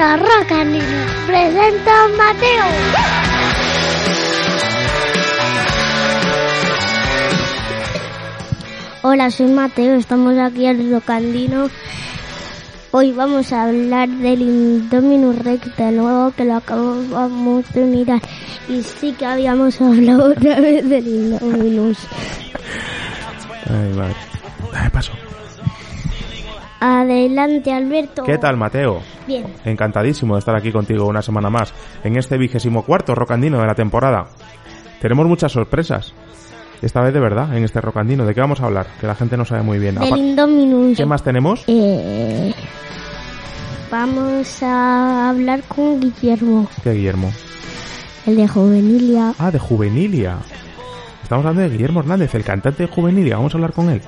a Rock and Nino. Presenta a Mateo. Hola, soy Mateo, estamos aquí en Rocandino. Hoy vamos a hablar del Indominus Rex de nuevo, que lo acabamos de mirar. Y sí que habíamos hablado otra vez del Indominus. Ay, madre. Adelante, Alberto. ¿Qué tal, Mateo? Bien. Encantadísimo de estar aquí contigo una semana más en este vigésimo cuarto rocandino de la temporada. Tenemos muchas sorpresas. Esta vez de verdad, en este rocandino. ¿De qué vamos a hablar? Que la gente no sabe muy bien. Del. ¿Qué más tenemos? Eh, vamos a hablar con Guillermo, ¿Qué Guillermo? el de Juvenilia. Ah, de Juvenilia. Estamos hablando de Guillermo Hernández, el cantante de Juvenilia. Vamos a hablar con él.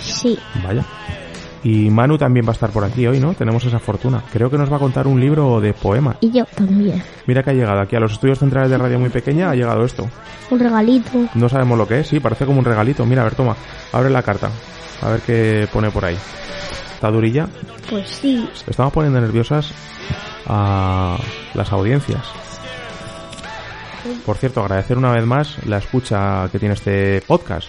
Sí. Vaya. Y Manu también va a estar por aquí hoy, ¿no? Tenemos esa fortuna. Creo que nos va a contar un libro de poemas. Y yo también. Mira que ha llegado aquí a los estudios centrales de Radio Muy Pequeña, ha llegado esto. Un regalito. No sabemos lo que es, sí, parece como un regalito. Mira, a ver, toma, abre la carta. A ver qué pone por ahí. ¿Está durilla? Pues sí. Estamos poniendo nerviosas a las audiencias. Por cierto, agradecer una vez más la escucha que tiene este podcast.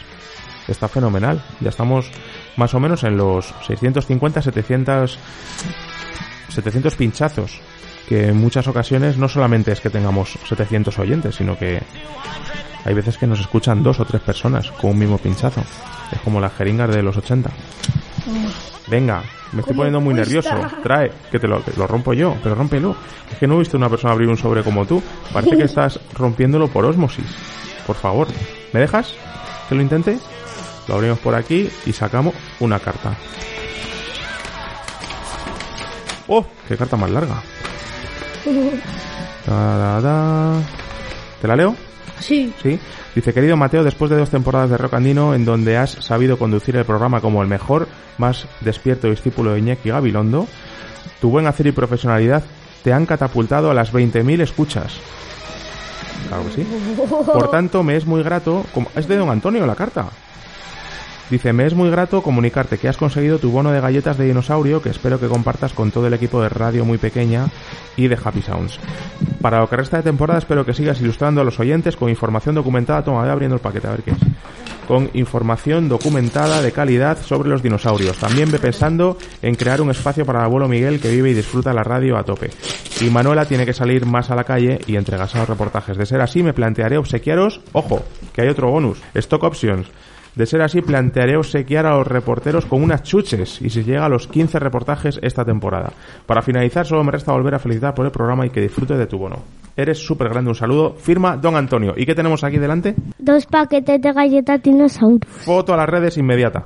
Está fenomenal. Ya estamos más o menos en los 650, 700, 700 pinchazos. Que en muchas ocasiones no solamente es que tengamos 700 oyentes, sino que hay veces que nos escuchan dos o tres personas con un mismo pinchazo. Es como las jeringas de los 80. Venga, me estoy ¿Cómo poniendo muy nervioso. Trae, que te lo, que lo rompo yo, pero rómpelo. Es que no he visto una persona abrir un sobre como tú. Parece que estás rompiéndolo por osmosis. Por favor, ¿me dejas que lo intente? Lo abrimos por aquí y sacamos una carta. ¡Oh! ¡Qué carta más larga! Da, da, da. ¿Te la leo? Sí. Sí. Dice, querido Mateo, después de dos temporadas de Rock Andino en donde has sabido conducir el programa como el mejor, más despierto discípulo de Iñaki Gabilondo, tu buen hacer y profesionalidad te han catapultado a las 20.000 escuchas. Claro que sí. Por tanto, me es muy grato... como- Es de don Antonio la carta. Dice, me es muy grato comunicarte que has conseguido tu bono de galletas de dinosaurio que espero que compartas con todo el equipo de Radio Muy Pequeña y de Happy Sounds. Para lo que resta de temporada espero que sigas ilustrando a los oyentes con información documentada. Toma, voy abriendo el paquete a ver qué es. Con información documentada de calidad sobre los dinosaurios. También ve pensando en crear un espacio para el abuelo Miguel que vive y disfruta la radio a tope. Y Manuela tiene que salir más a la calle y entregarse a los reportajes. De ser así, me plantearé obsequiaros, ojo, que hay otro bonus, Stock Options. De ser así, plantearé obsequiar a los reporteros con unas chuches y si llega a los 15 reportajes esta temporada. Para finalizar, solo me resta volver a felicitar por el programa y que disfrute de tu bono. Eres súper grande, un saludo. Firma Don Antonio. ¿Y qué tenemos aquí delante? Dos paquetes de galletas dinosaurios. Foto a las redes inmediata.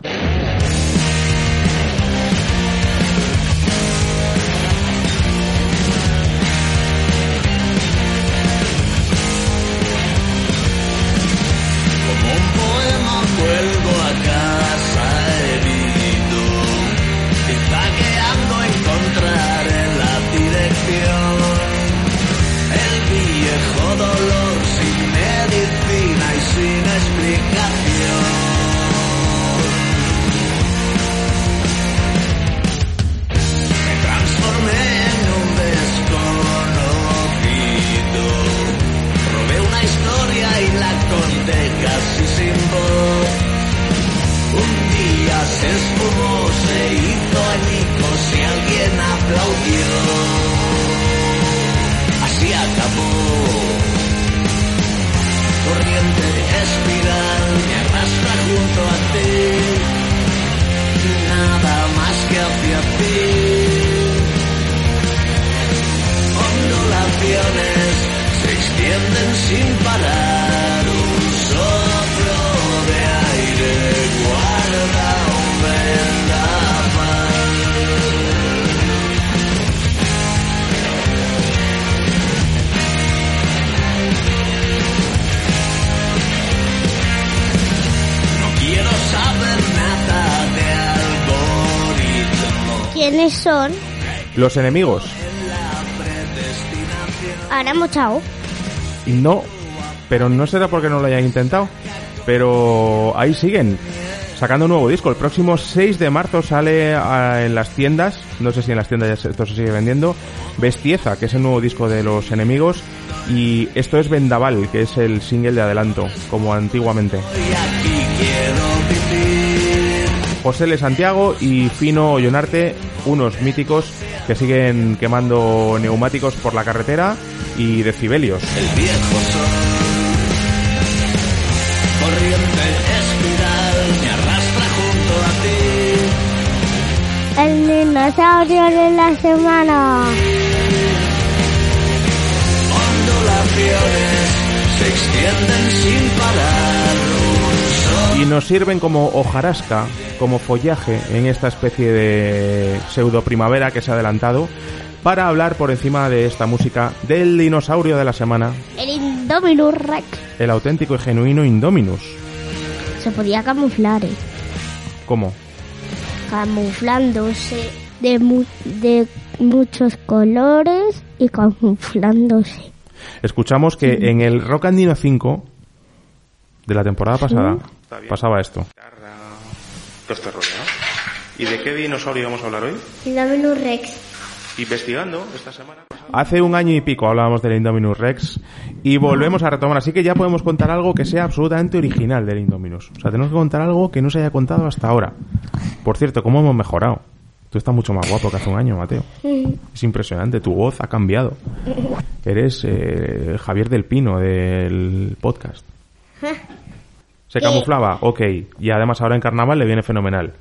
Son? Los enemigos. Ahora mochao. No, pero no será porque no lo hayan intentado. Pero ahí siguen. sacando un nuevo disco. El próximo 6 de marzo sale ah, en las tiendas, no sé si en las tiendas ya se- esto se sigue vendiendo, Bestieza, que es el nuevo disco de los enemigos, y esto es Vendaval, que es el single de adelanto, como antiguamente. José L. Santiago y Fino Ollonarte, unos míticos que siguen quemando neumáticos por la carretera y decibelios. El viejo sol. Corriente espiral me arrastra junto a ti. El dinosaurio de la semana. Ondulaciones se extienden sin parar. Un sol Y nos sirven como hojarasca, como follaje en esta especie de pseudo primavera que se ha adelantado para hablar por encima de esta música del dinosaurio de la semana, El Indominus Rex. el auténtico y genuino Indominus. Se podía camuflar, ¿eh? ¿Cómo? Camuflándose de, mu- de muchos colores y camuflándose. Escuchamos que en el Rock Andino 5 de la temporada pasada pasaba esto. ¿Y de qué dinosaurio vamos a hablar hoy? Indominus Rex. Investigando esta semana. Hace un año y pico hablábamos del Indominus Rex y volvemos a retomar, así que ya podemos contar algo que sea absolutamente original del Indominus. O sea, tenemos que contar algo que no se haya contado hasta ahora. Por cierto, ¿cómo hemos mejorado? Tú estás mucho más guapo que hace un año, Mateo. Es impresionante, tu voz ha cambiado. Eres eh, Javier del Pino del podcast. Se camuflaba, ok. Y además ahora en carnaval le viene fenomenal.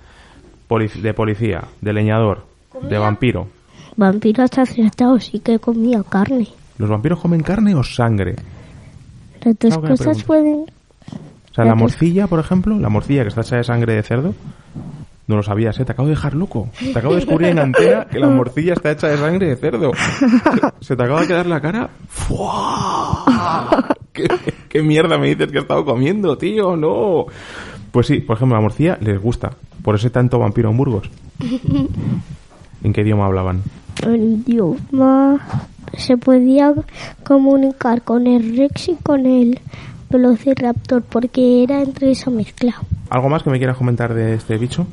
Polic- de policía, de leñador, de vampiro. Vampiro hasta acertado, sí que comía carne. ¿Los vampiros comen carne o sangre? Las dos cosas pueden... O sea, la morcilla, por ejemplo, la morcilla que está hecha de sangre de cerdo, no lo sabías, ¿eh? Te acabo de dejar loco. Te acabo de descubrir en antena que la morcilla está hecha de sangre de cerdo. Se, se te acaba de quedar la cara. ¡Fua! ¿Qué, qué mierda me dices que he estado comiendo, tío? No. Pues sí, por ejemplo, la morcilla les gusta. Por ese tanto vampiro en Burgos. ¿En qué idioma hablaban? El idioma se podía comunicar con el Rex y con el Velociraptor porque era entre eso mezclado. ¿Algo más que me quieras comentar de este bicho?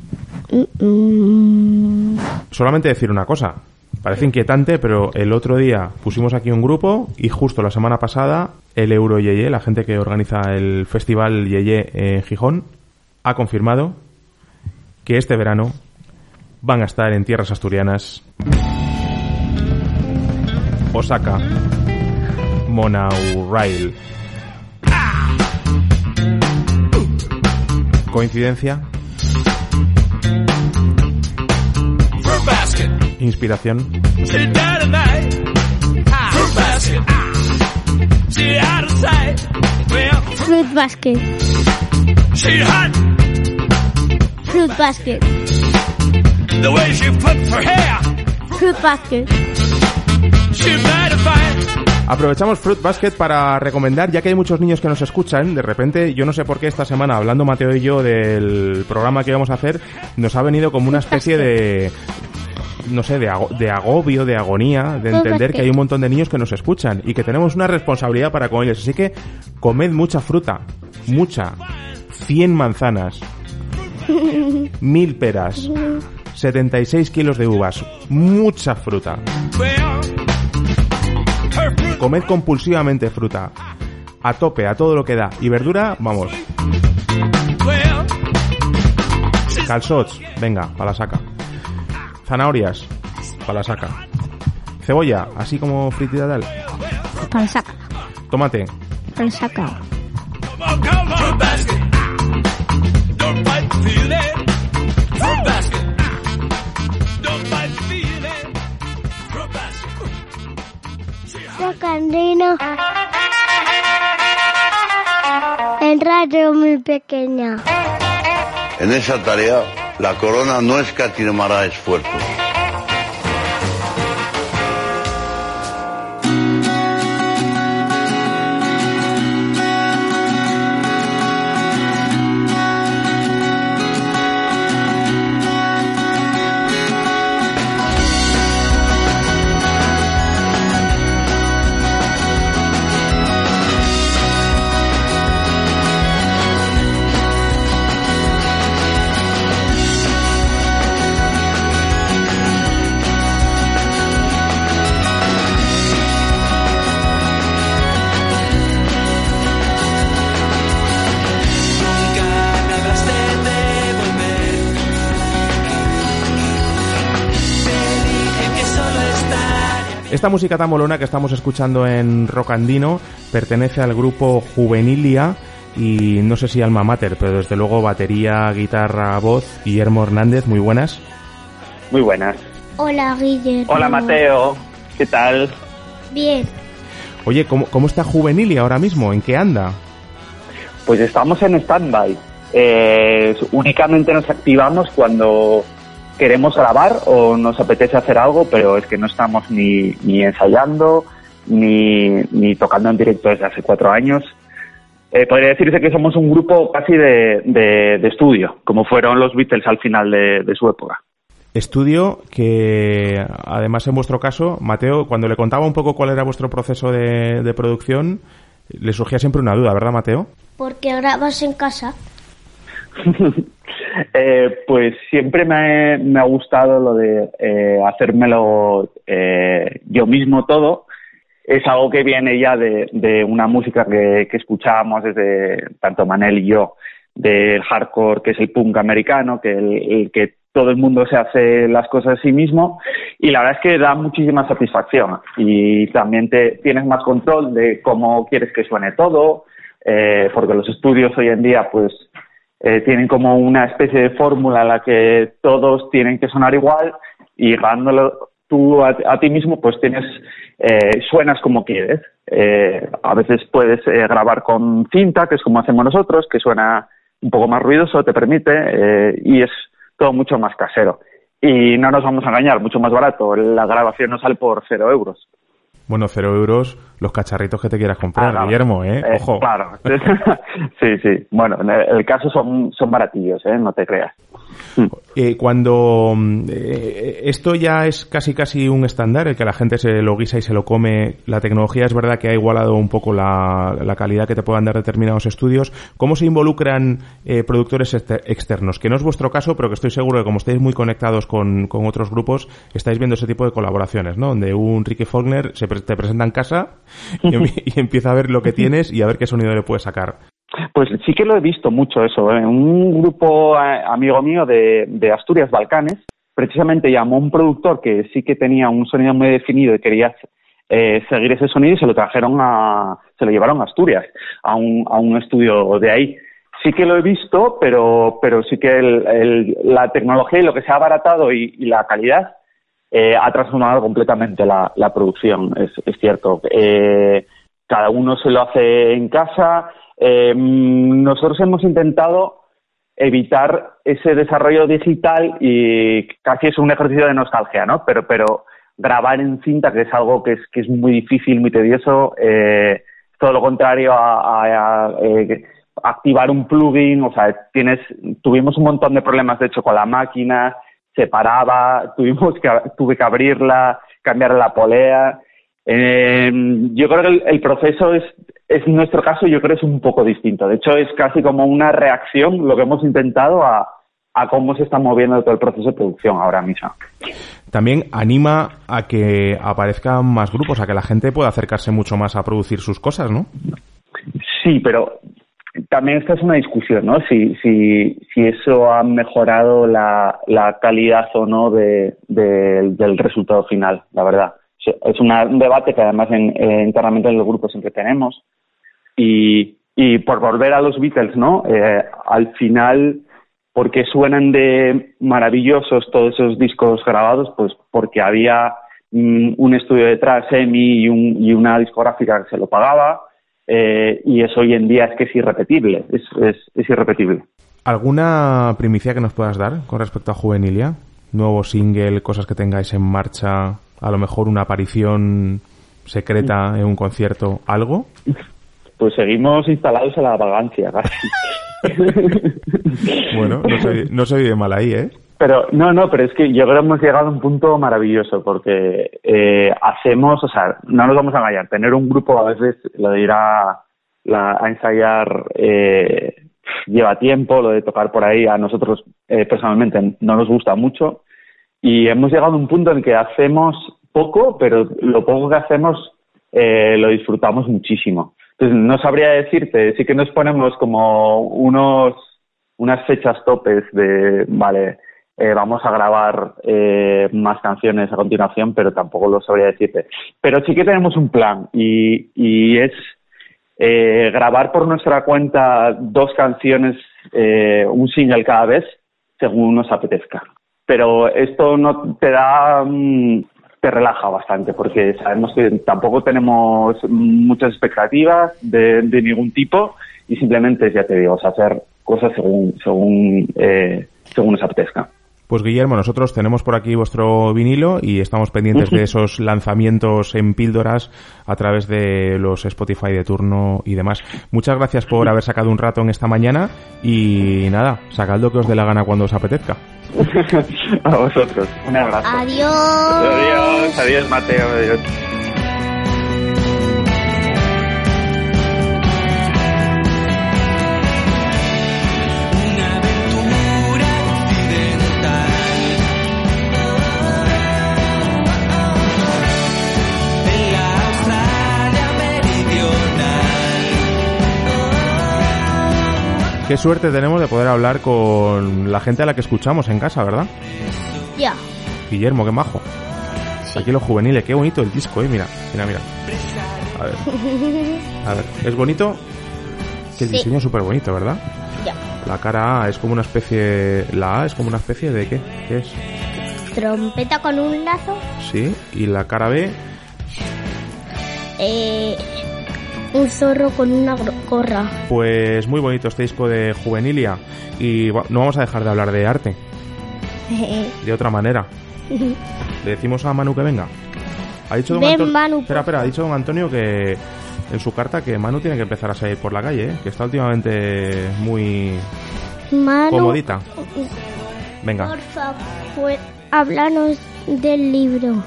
Solamente decir una cosa. Parece inquietante, pero el otro día pusimos aquí un grupo y justo la semana pasada el Euro Yeye, la gente que organiza el festival Yeye en Gijón, ha confirmado que este verano van a estar en tierras asturianas Osaka Monorail. ¿Coincidencia? ¿Inspiración? Fruit basket. Fruit basket, The way she her hair. fruit. Aprovechamos Fruit Basket para recomendar, ya que hay muchos niños que nos escuchan, de repente, yo no sé por qué esta semana, hablando Mateo y yo del programa que íbamos a hacer, nos ha venido como una especie de, no sé, de, ago- de agobio, de agonía, de entender que hay un montón de niños que nos escuchan y que tenemos una responsabilidad para con ellos. Así que comed mucha fruta, mucha, 100 manzanas, 1000 peras, 76 kilos de uvas, mucha fruta. Comed compulsivamente fruta. A tope, a todo lo que da. Y verdura, vamos. Calzots, venga, para la saca. Zanahorias, para la saca. Cebolla, así como fritida tal. Para sacar, Tomate, para. Fruit basket. Rocandino. En radio muy pequeña. En esa tarea, la corona no escatimará esfuerzos. Esta música tan molona que estamos escuchando en Rocandino pertenece al grupo Juvenilia y no sé si alma mater, pero desde luego batería, guitarra, voz. Guillermo Hernández, muy buenas. Muy buenas. Hola, Guillermo. Hola, Mateo. ¿Qué tal? Bien. Oye, ¿cómo, cómo está Juvenilia ahora mismo? ¿En qué anda? Pues estamos en stand-by. Eh, únicamente nos activamos cuando queremos grabar o nos apetece hacer algo, pero es que no estamos ni, ni ensayando ni, ni tocando en directo desde hace cuatro años. Eh, podría decirse que somos un grupo casi de, de, de estudio, como fueron los Beatles al final de, de su época. Estudio que, además en vuestro caso, Mateo, cuando le contaba un poco cuál era vuestro proceso de, de producción, le surgía siempre una duda, ¿verdad, Mateo? Porque grabas en casa. eh, pues siempre me, ha gustado lo de eh, hacérmelo eh, yo mismo todo. Es algo que viene ya de, una música que, escuchábamos desde tanto Manel y yo, del hardcore, que es el punk americano, que el, todo el mundo se hace las cosas a sí mismo y la verdad es que da muchísima satisfacción y también te tienes más control de cómo quieres que suene todo, porque los estudios hoy en día pues eh, tienen como una especie de fórmula en la que todos tienen que sonar igual y grabándolo tú a, ti mismo pues tienes eh, suenas como quieres. Eh, a veces puedes eh, grabar con cinta, que es como hacemos nosotros, que suena un poco más ruidoso, te permite, eh, y es todo mucho más casero. Y no nos vamos a engañar, mucho más barato. La grabación nos sale por cero euros. Bueno, cero euros los cacharritos que te quieras comprar, ah, Guillermo, ¿eh? ¿eh? Ojo. Claro. sí, sí. Bueno, en el caso son, son baratillos, ¿eh? No te creas. Eh, cuando eh, esto ya es casi casi un estándar, el que la gente se lo guisa y se lo come, la tecnología es verdad que ha igualado un poco la, la calidad que te puedan dar determinados estudios. ¿Cómo se involucran eh, productores externos? Que no es vuestro caso, pero que estoy seguro que como estáis muy conectados con, con otros grupos, estáis viendo ese tipo de colaboraciones, ¿no? Donde un Ricky Faulkner se pre te presenta en casa y, y empieza a ver lo que tienes y a ver qué sonido le puede sacar. Pues sí que lo he visto mucho eso. ¿eh? Un grupo eh, amigo mío de, Asturias Balcanes precisamente llamó a un productor que sí que tenía un sonido muy definido y quería eh, seguir ese sonido y se lo trajeron a, se lo llevaron a Asturias, a un, a un estudio de ahí. Sí que lo he visto, pero, pero sí que la tecnología y lo que se ha abaratado y, y la calidad eh, ha transformado completamente la, la producción, es, es cierto. Eh, cada uno se lo hace en casa, eh, nosotros hemos intentado evitar ese desarrollo digital y casi es un ejercicio de nostalgia, ¿no? Pero, pero grabar en cinta, que es algo que es, que es muy difícil, muy tedioso, eh, todo lo contrario a, eh, activar un plugin, o sea, tienes, tuvimos un montón de problemas de hecho con la máquina, se paraba, tuvimos que, tuve que abrirla, cambiar la polea. Eh, yo creo que el proceso es, es en nuestro caso yo creo es un poco distinto. De hecho, es casi como una reacción lo que hemos intentado a, a cómo se está moviendo todo el proceso de producción ahora mismo. También anima a que aparezcan más grupos, a que la gente pueda acercarse mucho más a producir sus cosas, ¿no? Sí, pero también esta es una discusión, ¿no? Si, si, si eso ha mejorado la, la calidad o no de, de, del resultado final, la verdad. Es una, un debate que además en, eh, internamente en el grupo siempre tenemos. Y, por volver a los Beatles, ¿no? Eh, al final, porque suenan de maravillosos todos esos discos grabados, pues porque había mm, un estudio detrás, EMI y, un, y una discográfica que se lo pagaba, eh, y eso hoy en día es que es irrepetible, es, es irrepetible. ¿Alguna primicia que nos puedas dar con respecto a Juvenilia? ¿Nuevo single, cosas que tengáis en marcha? A lo mejor una aparición secreta en un concierto, ¿algo? Pues seguimos instalados en la vagancia, casi. bueno, no soy, no soy de mal ahí, ¿eh? Pero no, no, pero es que yo creo que hemos llegado a un punto maravilloso porque eh, hacemos, o sea, no nos vamos a engañar, tener un grupo a veces lo de ir a, la, a ensayar eh, lleva tiempo, lo de tocar por ahí a nosotros eh, personalmente no nos gusta mucho y hemos llegado a un punto en que hacemos poco, pero lo poco que hacemos eh, lo disfrutamos muchísimo. Entonces no sabría decirte, sí que nos ponemos como unos unas fechas topes de, vale, eh, vamos a grabar eh, más canciones a continuación, pero tampoco lo sabría decirte. Pero sí que tenemos un plan y, y es eh, grabar por nuestra cuenta dos canciones, eh, un single cada vez, según nos apetezca. Pero esto no te da, mm, te relaja bastante, porque sabemos que tampoco tenemos muchas expectativas de, de ningún tipo y simplemente, ya te digo, es hacer cosas según, según, eh, según nos apetezca. Pues Guillermo, nosotros tenemos por aquí vuestro vinilo y estamos pendientes de esos lanzamientos en píldoras a través de los Spotify de turno y demás. Muchas gracias por haber sacado un rato en esta mañana y nada, sacad lo que os dé la gana cuando os apetezca. a vosotros. Un abrazo. Adiós. Adiós, adiós Mateo. Adiós. Qué suerte tenemos de poder hablar con la gente a la que escuchamos en casa, ¿verdad? Ya. Guillermo, qué majo. Aquí los juveniles, qué bonito el disco, eh. Mira, mira, mira. A ver. A ver, ¿es bonito? Que el Sí. diseño es súper bonito, ¿verdad? Ya. La cara A es como una especie... La A es como una especie de qué? ¿Qué es? Trompeta con un lazo. Sí. Y la cara B... Eh, un zorro con una gorra. Pues muy bonito este disco de Juvenilia. Y no vamos a dejar de hablar de arte. De otra manera. Le decimos a Manu que venga. Ha dicho don Ven. Manu, Espera, espera, ha dicho don Antonio que en su carta que Manu tiene que empezar a salir por la calle, ¿eh? que está últimamente muy Manu, comodita. Venga, por favor, háblanos del libro.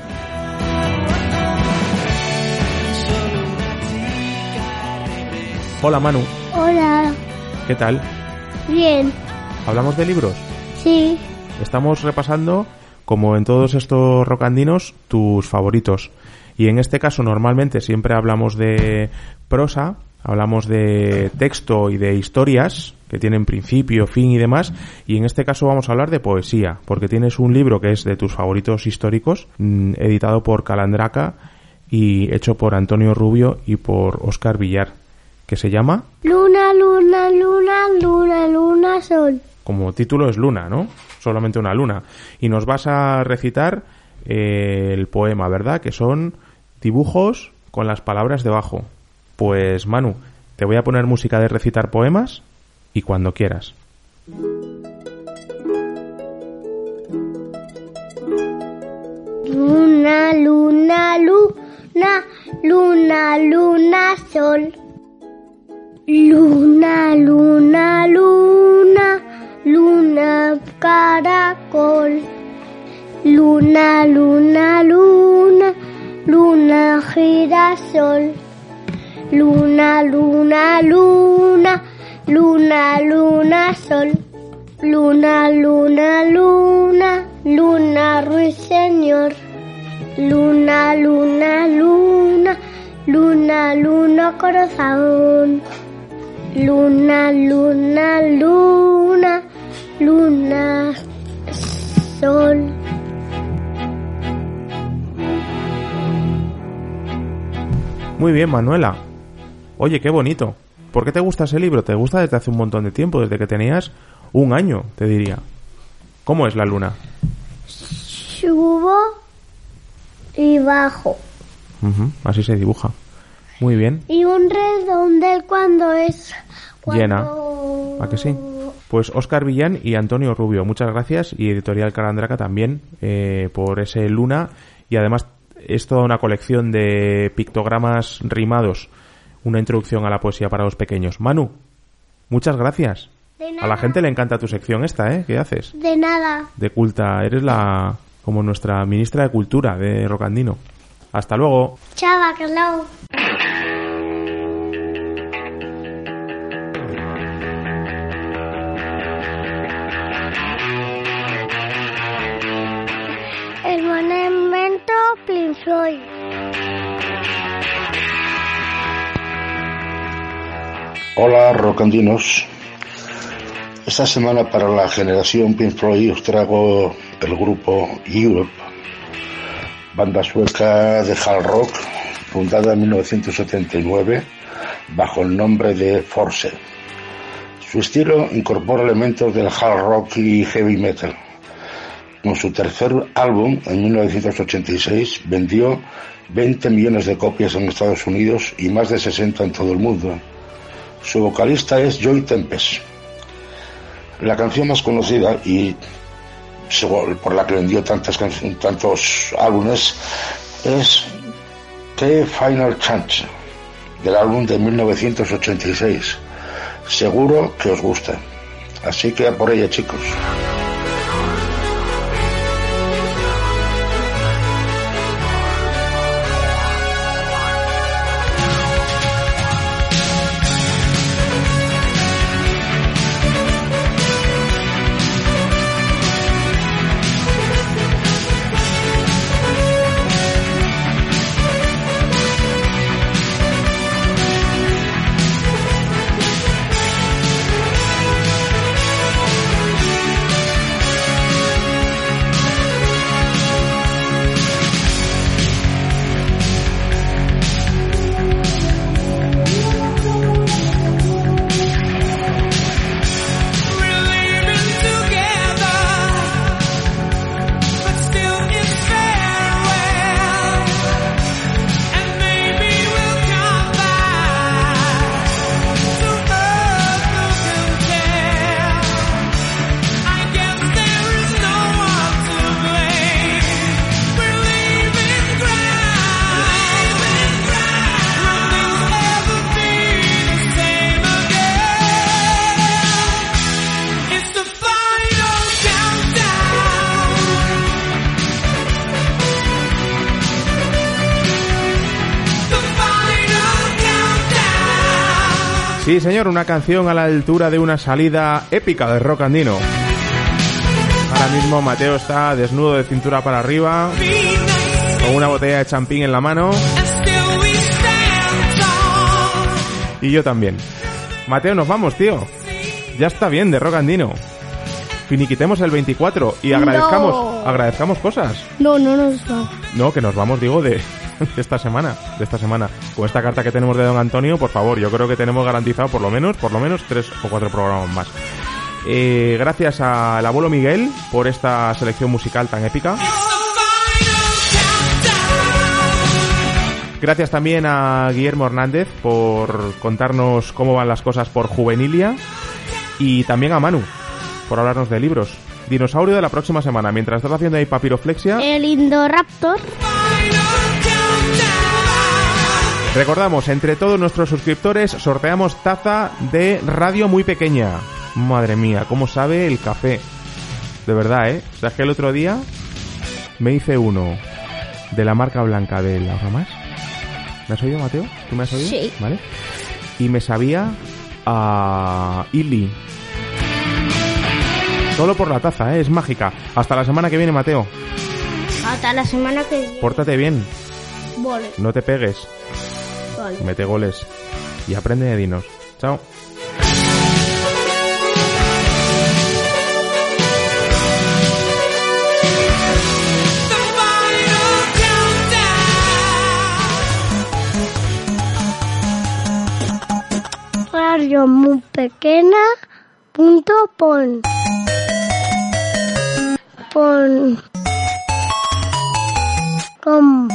Hola Manu, Hola. ¿qué tal? Bien. ¿Hablamos de libros? Sí. Estamos repasando, como en todos estos rocandinos, tus favoritos. Y en este caso normalmente siempre hablamos de prosa, hablamos de texto y de historias que tienen principio, fin y demás. Y en este caso vamos a hablar de poesía, porque tienes un libro que es de tus favoritos históricos, mm, editado por Calandraca y hecho por Antonio Rubio y por Oscar Villar, que se llama, Luna, luna, luna, luna, luna, sol. como título es Luna, ¿no? Solamente una luna. Y nos vas a recitar eh, el poema, ¿verdad? Que son dibujos con las palabras debajo. Pues Manu, te voy a poner música de recitar poemas y cuando quieras. Luna, luna, luna, luna, luna, sol. Luna, luna, luna, luna, caracol. Luna, luna, luna, luna, girasol. Luna, luna, luna, luna, luna, sol. Luna, luna, luna, luna, ruiseñor. Luna, luna, luna, luna, luna, corazón. Luna, luna, luna, luna, sol. Muy bien, Manuela. Oye, qué bonito. ¿Por qué te gusta ese libro? ¿Te gusta desde hace un montón de tiempo? Desde que tenías un año, te diría. ¿Cómo es la luna? Subo y bajo. Así se dibuja. Muy bien. Y un redondel cuando es... Llena. cuando- ¿A que sí? Pues Oscar Villán y Antonio Rubio, muchas gracias. Y Editorial Carandraca también eh, por ese Luna. Y además es toda una colección de pictogramas rimados. Una introducción a la poesía para los pequeños. Manu, muchas gracias. De A la gente le encanta tu sección esta, ¿eh? ¿Qué haces? De nada. De culta. Eres la... como nuestra ministra de Cultura de Rocandino. Hasta luego. Chao, Bacalao. Hola, rocandinos. Esta semana para la generación Pink Floyd os traigo el grupo Europe, banda sueca de hard rock fundada en 1979 bajo el nombre de Force. Su estilo incorpora elementos del hard rock y heavy metal. Con su tercer álbum, en 1986, vendió 20 millones de copias en Estados Unidos y más de 60 en todo el mundo. Su vocalista es Joy Tempest. La canción más conocida y por la que vendió tantas tantos álbumes es The Final Chance del álbum de 1986. Seguro que os gusta. Así que a por ella, chicos. Sí, señor, una canción a la altura de una salida épica de rock andino. Ahora mismo Mateo está desnudo de cintura para arriba, con una botella de champín en la mano. Y yo también. Mateo, nos vamos, tío. Ya está bien de rock andino. Finiquitemos el 24 y agradezcamos, agradezcamos cosas. No, no nos vamos. No, que nos vamos, digo, de, de esta semana, de esta semana. Con esta carta que tenemos de Don Antonio, por favor, yo creo que tenemos garantizado por lo menos, por lo menos tres o cuatro programas más. Eh, gracias al abuelo Miguel por esta selección musical tan épica. Gracias también a Guillermo Hernández por contarnos cómo van las cosas por Juvenilia. Y también a Manu por hablarnos de libros. Dinosaurio de la próxima semana. Mientras estás haciendo ahí papiroflexia. El Indoraptor. Recordamos, entre todos nuestros suscriptores sorteamos taza de radio muy pequeña. Madre mía, cómo sabe el café. De verdad, ¿eh? O sea, es que el otro día me hice uno de la marca blanca de la más. ¿Me has oído, Mateo? ¿Tú me has oído? Sí. ¿Vale? Y me sabía a Illy. Solo por la taza, ¿eh? Es mágica. Hasta la semana que viene, Mateo. Hasta la semana que viene. Pórtate bien. Vale, No te pegues. Mete goles. Y aprende de dinos. Chao. Radio muy pequeña punto pon. Pon. Con